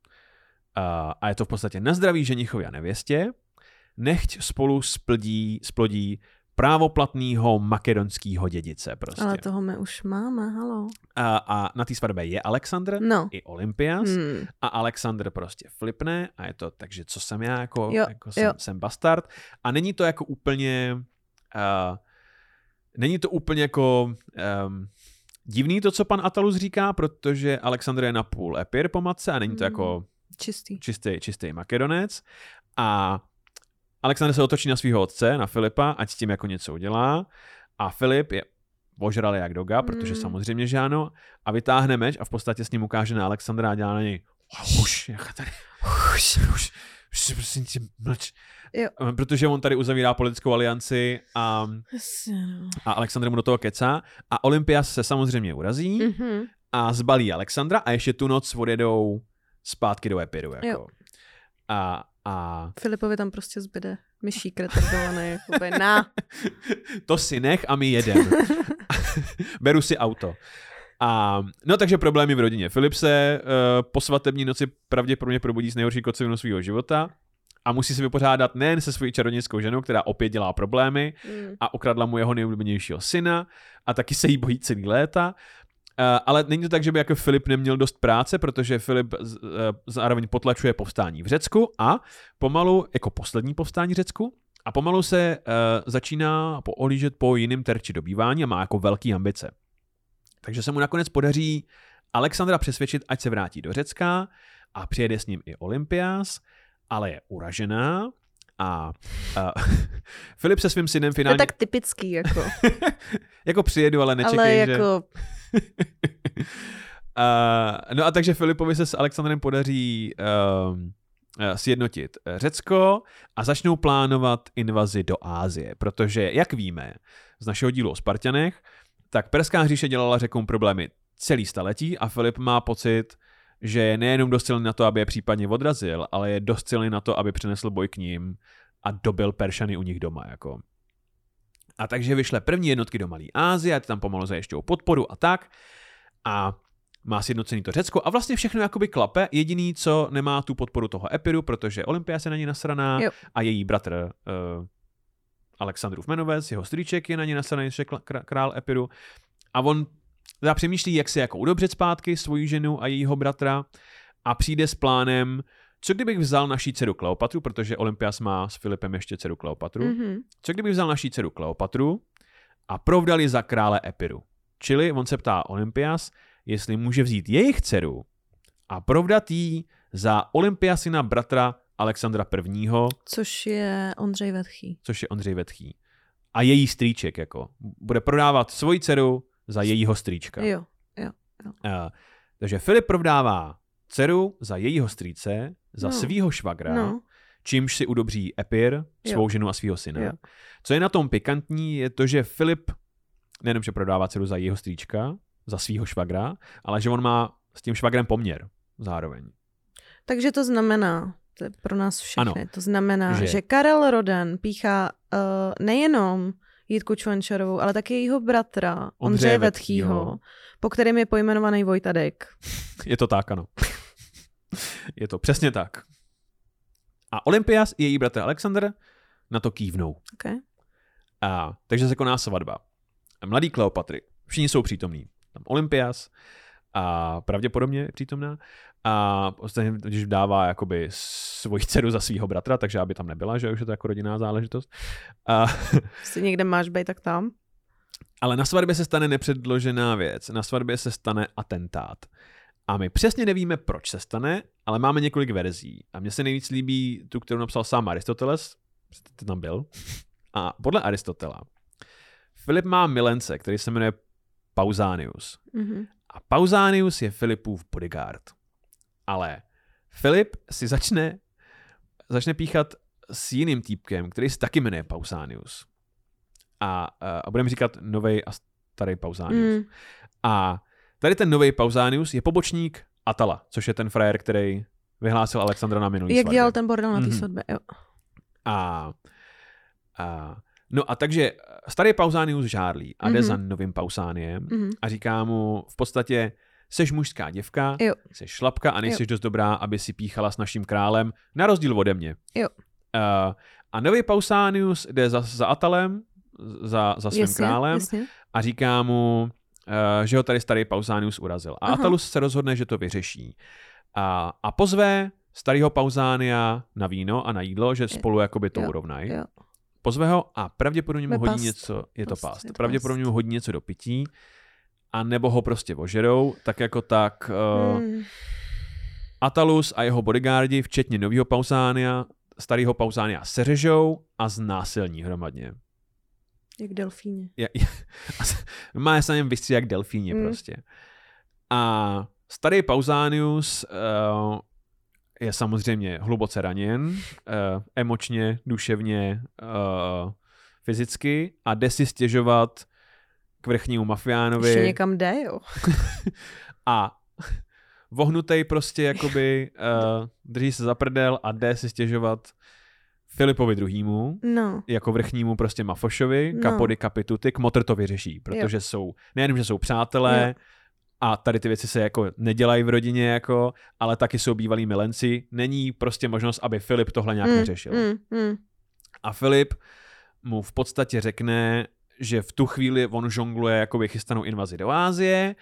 Speaker 2: Uh, a je to v podstatě na zdraví ženichovi a nevěstě, nechť spolu splodí, splodí právoplatného makedonského dědice prostě.
Speaker 1: Ale toho my už máme, halo.
Speaker 2: A, a na té svatbě je Alexandr
Speaker 1: No.
Speaker 2: i Olympias
Speaker 1: Hmm.
Speaker 2: a Alexandr prostě flipne a je to, takže co jsem já, jako,
Speaker 1: Jo,
Speaker 2: jako jsem,
Speaker 1: jo.
Speaker 2: jsem bastard. A není to jako úplně, uh, není to úplně jako um, divný to, co pan Atalus říká, protože Alexandr je napůl epir po matce a není to
Speaker 1: Mm.
Speaker 2: jako
Speaker 1: Čistý.
Speaker 2: čistý, čistý makedonec. A Alexander se otočí na svého otce, na Filipa, ať s tím jako něco udělá. A Filip je ožral jak doga, protože
Speaker 1: Mm.
Speaker 2: samozřejmě, že ano. A vytáhne meč a v podstatě s ním ukáže na Alexandra a dělá na něj už, jak tady, už, už, už, prosím tě, mlč.
Speaker 1: Jo.
Speaker 2: Protože on tady uzavírá politickou alianci a,
Speaker 1: no.
Speaker 2: a Alexandr mu do toho kecá a Olympias se samozřejmě urazí
Speaker 1: Mhm.
Speaker 2: a zbalí Alexandra a ještě tu noc odjedou zpátky do Epiru. Jako.
Speaker 1: Jo.
Speaker 2: A, a
Speaker 1: Filipovi tam prostě zbyde myšík retardovaný, jakoby, na. <laughs>
Speaker 2: to si nech a my jedem. <laughs> Beru si auto. A, no takže problémy v rodině. Filip se uh, po svatební noci pravděpodobně probudí s nejhorší kocovinou svého života a musí se vypořádat nejen se svojí čarodějskou ženou, která opět dělá problémy
Speaker 1: Mm.
Speaker 2: a okradla mu jeho nejoblíbenějšího syna a taky se jí bojí celý léta. Uh, ale není to tak, že by jako Filip neměl dost práce, protože Filip uh, zároveň potlačuje povstání v Řecku a pomalu, jako poslední povstání v Řecku, a pomalu se uh, začíná poohlížet po jiném terči dobývání a má jako velký ambice. Takže se mu nakonec podaří Alexandra přesvědčit, ať se vrátí do Řecka a přijede s ním i Olympias, ale je uražená a uh, <laughs> Filip se svým synem
Speaker 1: To je
Speaker 2: finálně...
Speaker 1: tak typický, jako. <laughs>
Speaker 2: jako přijedu, ale nečekej,
Speaker 1: ale
Speaker 2: že... <laughs> Uh, no a takže Filipovi se s Alexandrem podaří uh, sjednotit Řecko a začnou plánovat invazi do Ázie, protože, jak víme z našeho dílu o Spartanech, tak Perská říše dělala řekům problémy celý staletí a Filip má pocit, že je nejenom dost silný na to, aby je případně odrazil, ale je dost silný na to, aby přinesl boj k ním a dobil Peršany u nich doma. Jako. A takže vyšle první jednotky do Malé Ázie, a ty tam pomalu zajišťují podporu a tak. A má sjednocený to Řecko a vlastně všechno jakoby klape. Jediný, co nemá tu podporu toho Epiru, protože Olympia se na ní nasraná
Speaker 1: Jo.
Speaker 2: a její bratr uh, Alexandrův Menovec, jeho strýček je na ní nasraný, kl- král Epiru. A on teda přemýšlí, jak se jako udobřet zpátky svoji ženu a jejího bratra a přijde s plánem, co kdybych vzal naší dceru Kleopatru, protože Olympias má s Filipem ještě dceru Kleopatru.
Speaker 1: mhm.
Speaker 2: Co kdybych vzal naší dceru Kleopatru a provdali za krále Epiru? Čili on se ptá Olympias, jestli může vzít jejich dceru a provdat jí za Olympiasina bratra Alexandra I.,
Speaker 1: což je Ondřej Vetchý.
Speaker 2: což je Ondřej Vetchý. A její strýček, jako. Bude prodávat svoji dceru za jejího strýčka.
Speaker 1: Jo.
Speaker 2: Uh, takže Filip provdává dceru za jejího strýce, za
Speaker 1: No.
Speaker 2: svýho švagra,
Speaker 1: No,
Speaker 2: čímž si udobří Epir, svou
Speaker 1: Jo.
Speaker 2: ženu a svého syna.
Speaker 1: Jo.
Speaker 2: Co je na tom pikantní, je to, že Filip nejenom, že prodává dceru za jeho strýčka, za svého švagra, ale že on má s tím švagrem poměr zároveň.
Speaker 1: takže to znamená, to je pro nás všechny,
Speaker 2: Ano.
Speaker 1: to znamená,
Speaker 2: Že-
Speaker 1: že, Karel Roden píchá uh, nejenom Jitku Čvančarovou, ale také jejího bratra
Speaker 2: Ondřeje. Vetchýho,
Speaker 1: po kterém je pojmenovaný Vojtadek.
Speaker 2: Je to tak, ano. <laughs> je to přesně tak. A Olympias i její bratr Alexander na to kývnou.
Speaker 1: Okay?
Speaker 2: A, takže se koná svatba. Mladý Kleopatry. Všichni jsou přítomní. Tam Olympias a pravděpodobně je přítomná. A ostatně, když dává jakoby svoji dceru za svého bratra, takže aby tam nebyla, že už je to jako rodinná záležitost. A, <laughs>
Speaker 1: Jestli někde máš být, tak tam.
Speaker 2: ale na svatbě se stane nepředložená věc. Na svatbě se stane atentát. A my přesně nevíme, proč se stane, ale máme několik verzí. A mně se nejvíc líbí tu, kterou napsal sám Aristoteles, ty tam byl. A podle Aristotela Filip má milence, který se jmenuje Pausanius.
Speaker 1: Mhm.
Speaker 2: A Pausanius je Filipův bodyguard. Ale Filip si začne, začne píchat s jiným týpkem, který se taky jmenuje Pausanius. A, a budeme říkat nový a starý Pausanius.
Speaker 1: Mm.
Speaker 2: A tady ten nový Pausanius je pobočník Atala, což je ten frajer, který vyhlásil Alexandra na minulý
Speaker 1: Jak
Speaker 2: svatbě.
Speaker 1: dělal ten bordel na té
Speaker 2: Mhm.
Speaker 1: svatbě, jo.
Speaker 2: A, a, no a takže starý Pausanius žárlí a jde
Speaker 1: Mhm.
Speaker 2: za novým Pausániem
Speaker 1: Mhm.
Speaker 2: a říká mu v podstatě, seš mužská děvka,
Speaker 1: Jo.
Speaker 2: jsi šlapka a nejsi dost dobrá, aby si píchala s naším králem, na rozdíl ode mě.
Speaker 1: Jo.
Speaker 2: Uh, a nový Pausanius jde za, za Atalem, za, za svým
Speaker 1: Jasně,
Speaker 2: králem
Speaker 1: jasně.
Speaker 2: a říká mu, že ho tady starý Pausanius urazil. A
Speaker 1: Aha.
Speaker 2: Atalus se rozhodne, že to vyřeší. A, a pozve starého Pausánia na víno a na jídlo, že spolu jakoby to urovnají. Pozve ho a pravděpodobně mu hodí
Speaker 1: past.
Speaker 2: něco, je to
Speaker 1: Past, je
Speaker 2: pravděpodobně mu hodí něco do pití a nebo ho prostě ožerou, tak jako tak uh. Atalus a jeho bodyguardi, včetně nového Pausánia, starýho Pauzánia seřežou a znásilní hromadně.
Speaker 1: Jak delfíně.
Speaker 2: Je, je, má se na něm vystří jak delfíně
Speaker 1: Mm.
Speaker 2: prostě. A starý Pausanius uh, je samozřejmě hluboce raněn, uh, emočně, duševně, uh, fyzicky a jde si stěžovat k vrchnímu mafiánovi
Speaker 1: Ještě někam jde, jo. <laughs>
Speaker 2: a vohnutej prostě jakoby uh, drží se za prdel a jde si stěžovat Filipovi druhýmu,
Speaker 1: No.
Speaker 2: jako vrchnímu prostě Mafošovi,
Speaker 1: No.
Speaker 2: Kapody Kapituty, Kmotr to vyřeší, protože jsou, nejenom, že jsou přátelé,
Speaker 1: Jo.
Speaker 2: a tady ty věci se jako nedělají v rodině, jako, ale taky jsou bývalí milenci. Není prostě možnost, aby Filip tohle nějak
Speaker 1: Mm,
Speaker 2: neřešil.
Speaker 1: mm, mm.
Speaker 2: A Filip mu v podstatě řekne, že v tu chvíli on žongluje jakoby chystanou invazi do Ázie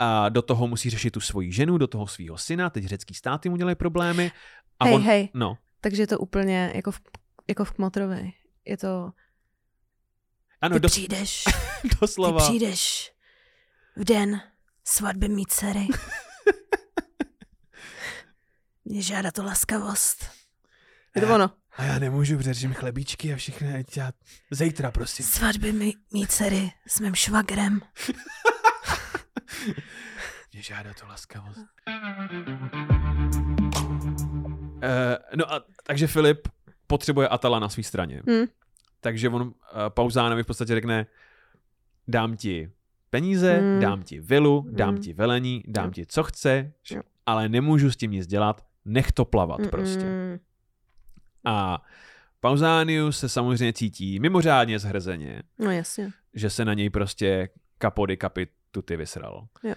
Speaker 2: a do toho musí řešit tu svoji ženu, do toho svého syna, teď řecký státy mu dělají problémy. A
Speaker 1: Hej,
Speaker 2: on,
Speaker 1: hej.
Speaker 2: No,
Speaker 1: Takže je to úplně jako v, jako v Kmotrovi. Je to,
Speaker 2: ano,
Speaker 1: ty
Speaker 2: do,
Speaker 1: přijdeš, <laughs> ty
Speaker 2: doslova.
Speaker 1: přijdeš v den svatby mý dcery. <laughs> Mě žádá to laskavost. Je to ono.
Speaker 2: A já nemůžu, protože držím chlebíčky a všechno. ať Já... Zítra, prosím.
Speaker 1: Svatby mý, mý dcery s mým švagrem. <laughs>
Speaker 2: Mě žádá to laskavost. Uh, no a takže Filip potřebuje Atala na své straně.
Speaker 1: Hm.
Speaker 2: Takže on uh, Pauzánovi v podstatě řekne, dám ti peníze,
Speaker 1: Hmm.
Speaker 2: dám ti vilu, dám
Speaker 1: Hmm.
Speaker 2: ti velení, dám ti co chceš,
Speaker 1: Jo.
Speaker 2: ale nemůžu s tím nic dělat, nech to plavat prostě.
Speaker 1: Mm,
Speaker 2: A Pausanius se samozřejmě cítí mimořádně zhrzeně,
Speaker 1: No jasně.
Speaker 2: že se na něj prostě kapody kapituty vysral.
Speaker 1: Jo.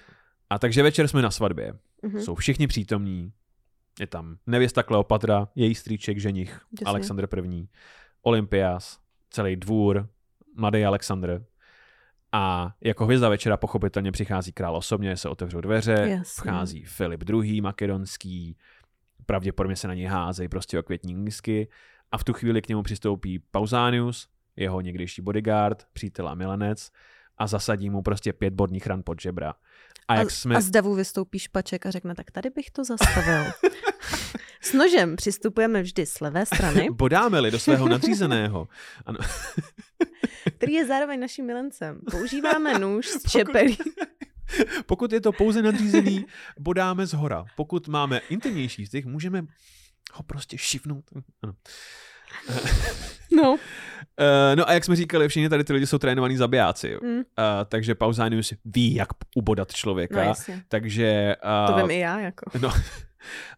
Speaker 2: A takže večer jsme na svatbě.
Speaker 1: Mhm.
Speaker 2: Jsou všichni přítomní. Je tam nevěsta Kleopatra, její strýček, ženich,
Speaker 1: Jasně.
Speaker 2: Alexandr I., Olympias, celý dvůr, mladý Alexandr. A jako hvězda večera pochopitelně přichází král osobně, se otevřou dveře,
Speaker 1: Jasně.
Speaker 2: vchází Filip II. makedonský, pravděpodobně se na něj házejí prostě okvětní lísky a v tu chvíli k němu přistoupí Pausanius, jeho někdejší bodyguard, přítel a milenec a zasadí mu prostě pět bodných ran pod žebra. A jak
Speaker 1: a,
Speaker 2: jsme...
Speaker 1: a z davu vystoupí špaček a řekne, tak tady bych to zastavil. <laughs> S nožem přistupujeme vždy z levé strany, <laughs>
Speaker 2: Bodáme-li do svého nadřízeného. Ano. <laughs>
Speaker 1: který je zároveň naším milencem. Používáme nůž z
Speaker 2: Pokud-
Speaker 1: čepelí.
Speaker 2: Pokud je to pouze nadřízený, bodáme z hora. Pokud máme intimnější styk, můžeme ho prostě šivnout. Ano.
Speaker 1: No.
Speaker 2: Uh, <laughs> no a jak jsme říkali, všichni tady ty lidi jsou trénovaní zabijáci.
Speaker 1: Mm.
Speaker 2: Uh, takže Pausanius ví, jak ubodat člověka.
Speaker 1: No jasně.
Speaker 2: takže...
Speaker 1: To
Speaker 2: Uh,
Speaker 1: vím i já, jako. <laughs>
Speaker 2: no,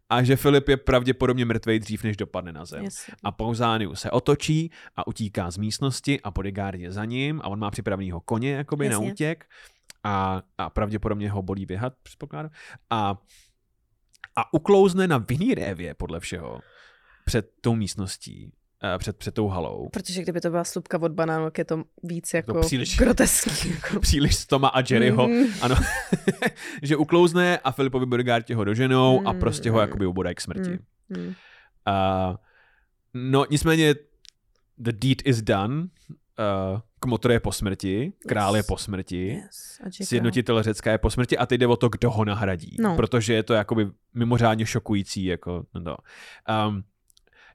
Speaker 2: a že Filip je pravděpodobně mrtvej dřív, než dopadne na zem.
Speaker 1: Jasně.
Speaker 2: A Pausanius se otočí a utíká z místnosti a bodyguard je za ním a on má připravenýho koně jakoby na
Speaker 1: Jasně.
Speaker 2: útěk a, a pravděpodobně ho bolí běhat, předpokládám. A, a uklouzne na vinný révě, podle všeho, před tou místností, před, před tou halou.
Speaker 1: Protože kdyby to byla slupka od banánu, je to víc jako
Speaker 2: příliš-
Speaker 1: groteskní. Jako. <laughs>
Speaker 2: Příliš z Toma a Jerryho.
Speaker 1: Mm.
Speaker 2: Ano, <laughs> že uklouzne a Filipovi bodyguardi ho doženou a
Speaker 1: Mm,
Speaker 2: prostě ho
Speaker 1: mm.
Speaker 2: jakoby ubodají k smrti.
Speaker 1: Mm. Mm.
Speaker 2: Uh, no nicméně the deed is done. Uh, Kmotr je po smrti, král je
Speaker 1: Yes.
Speaker 2: po smrti,
Speaker 1: Yes.
Speaker 2: Sjednotitel Řecka je po smrti a teď jde o to, kdo ho nahradí.
Speaker 1: No.
Speaker 2: Protože je to jakoby mimořádně šokující. Jako, no. um,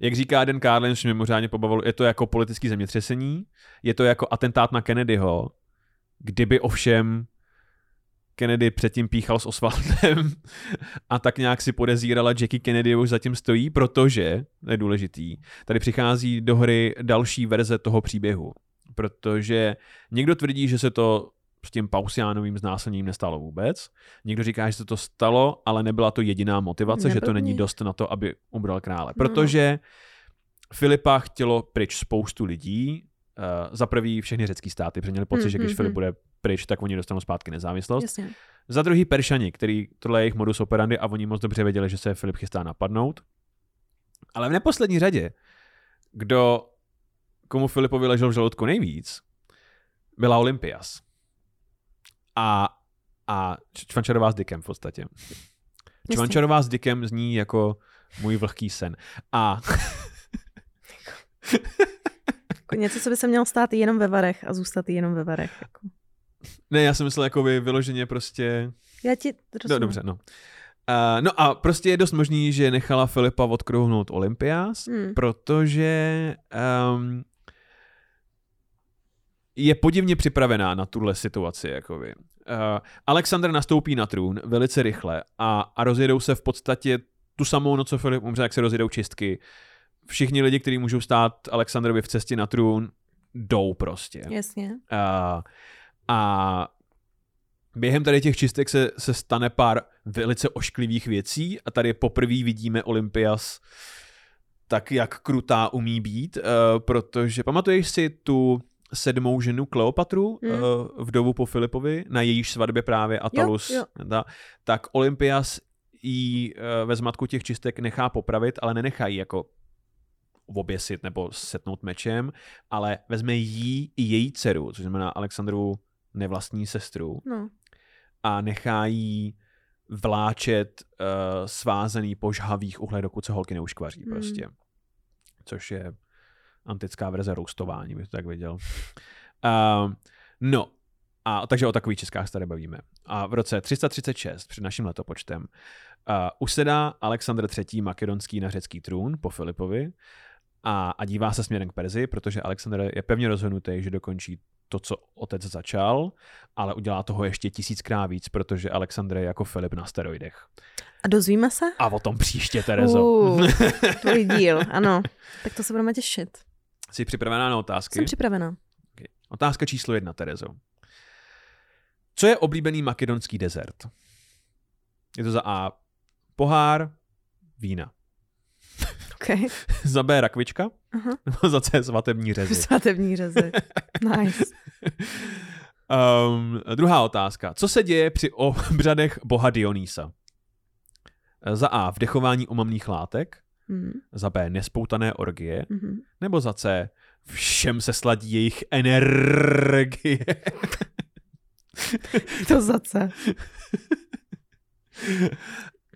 Speaker 2: jak říká Den Carlin, což mimořádně pobavilo, je to jako politický zemětřesení, je to jako atentát na Kennedyho, kdyby ovšem Kennedy předtím píchal s Oswaldem <laughs> a tak nějak si podezírala Jackie Kennedy už zatím stojí, protože, to je důležitý, tady přichází do hry další verze toho příběhu. Protože někdo tvrdí, že se to tím Pausiánovým znásilněním nestalo vůbec. Někdo říká, že se to stalo, ale nebyla to jediná motivace, že to není dost na to, aby ubral krále. Protože Filipa chtělo pryč spoustu lidí, Uh, za prvý všechny řecký státy, protože měli pocit,
Speaker 1: Mm,
Speaker 2: že když
Speaker 1: mm,
Speaker 2: Filip
Speaker 1: mm.
Speaker 2: bude pryč, tak oni dostanou zpátky nezávislost.
Speaker 1: Jasně.
Speaker 2: Za druhý Peršani, který tohle je jejich modus operandi a oni moc dobře věděli, že se Filip chystá napadnout. Ale v neposlední řadě, kdo komu Filipovi ležel v žaludku nejvíc, byla Olympias. A, a Čvančarová s Dickem v podstatě. Čvančarová s Dickem zní jako můj vlhký sen. A
Speaker 1: Jako něco, co by se mělo stát jenom ve varech a zůstat jenom ve varech. Jako.
Speaker 2: ne, já jsem myslel jako vy vyloženě prostě
Speaker 1: Já ti
Speaker 2: No,
Speaker 1: rozumím.
Speaker 2: dobře, no. Uh, no a prostě je dost možný, že nechala Filipa odkrouhnout Olympias,
Speaker 1: Hmm.
Speaker 2: protože um, je podivně připravená na tuhle situaci. Jakoby. Uh, Alexander nastoupí na trůn velice rychle a, a rozjedou se v podstatě tu samou noc, co Filip umře, jak se rozjedou čistky. Všichni lidi, kteří můžou stát Alexandrovi v cestě na trůn, jdou prostě.
Speaker 1: Jasně.
Speaker 2: Uh, a během tady těch čistek se, se stane pár velice ošklivých věcí a tady poprvé vidíme Olympias tak, jak krutá umí být, uh, protože pamatuješ si tu sedmou ženu Kleopatru,
Speaker 1: Hmm.
Speaker 2: uh, vdovu po Filipovi, na jejíž svatbě právě Atalus,
Speaker 1: jo.
Speaker 2: Ta, tak Olympias jí uh, ve zmatku těch čistek nechá popravit, ale nenechá jí jako oběsit nebo setnout mečem, ale vezme jí i její dceru, což znamená Alexandru nevlastní sestru
Speaker 1: No.
Speaker 2: a nechá jí vláčet uh, svázaný po žhavých uhlech, dokud se holky neuškvaří
Speaker 1: Hmm.
Speaker 2: prostě. Což je antická verze roustování, bych to tak viděl. Uh, no, a takže o takových českách se tady bavíme. A v roce 336 před naším letopočtem uh, usedá Alexandr III. makedonský na řecký trůn po Filipovi a, a dívá se směrem k Perzi, protože Alexandr je pevně rozhodnutý, že dokončí to, co otec začal, ale udělá toho ještě tisíckrát víc, protože Alexandr je jako Filip na steroidech.
Speaker 1: A dozvíme se?
Speaker 2: A o tom příště, Terezo.
Speaker 1: Uh, <laughs> tvůj díl, ano. Tak to se budeme těšit.
Speaker 2: Jsi připravená na otázky?
Speaker 1: Jsem připravená.
Speaker 2: Okay. Otázka číslo jedna, Terezo. Co je oblíbený makedonský dezert? Je to za A pohár vína.
Speaker 1: Okay. <laughs>
Speaker 2: za B rakvička? <laughs> Nebo za C svatební řezy? <laughs>
Speaker 1: Svatební řezy. Nice.
Speaker 2: Um, druhá otázka. Co se děje při obřadech boha Dionýsa? Za A. Vdechování omamných látek.
Speaker 1: Mhm.
Speaker 2: Za B. Nespoutané orgie.
Speaker 1: Mhm.
Speaker 2: Nebo za C. Všem se sladí jejich energie. <laughs>
Speaker 1: To za C. <laughs>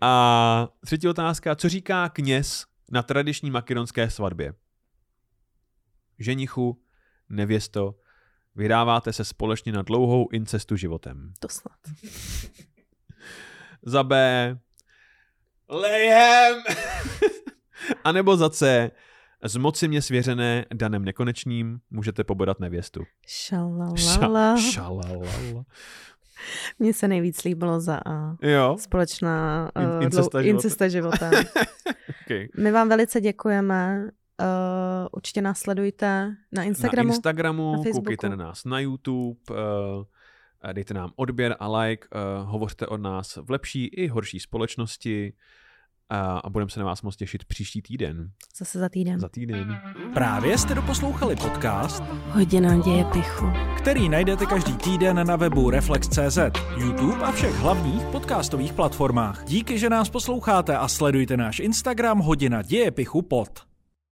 Speaker 2: A třetí otázka. Co říká kněz na tradiční makedonské svatbě? Ženichu, nevěsto, vydáváte se společně na dlouhou incestu životem.
Speaker 1: To snad. <laughs>
Speaker 2: Za B. Lejem! A nebo za C. Z moci mě svěřené danem nekonečným můžete pobodat nevěstu.
Speaker 1: Šalalala.
Speaker 2: Ša- šalalala.
Speaker 1: Mně se nejvíc líbilo za A.
Speaker 2: Jo,
Speaker 1: Společná
Speaker 2: In-
Speaker 1: uh,
Speaker 2: incesta
Speaker 1: dlou-
Speaker 2: životem.
Speaker 1: incesta životem. <laughs>
Speaker 2: okay.
Speaker 1: My vám velice děkujeme. Uh, určitě nás sledujte na Instagramu.
Speaker 2: Na Instagramu,
Speaker 1: na Facebooku.
Speaker 2: koukejte na nás na YouTube, uh, dejte nám odběr a like, uh, hovořte o nás v lepší i horší společnosti a, a budeme se na vás moc těšit příští týden.
Speaker 1: Zase za týden.
Speaker 2: Za týden.
Speaker 3: Právě jste doposlouchali podcast,
Speaker 1: Hodina děje pichu.
Speaker 3: který najdete každý týden na webu Reflex.cz, YouTube a všech hlavních podcastových platformách. Díky, že nás posloucháte a sledujte náš Instagram Hodina děje pichu pod.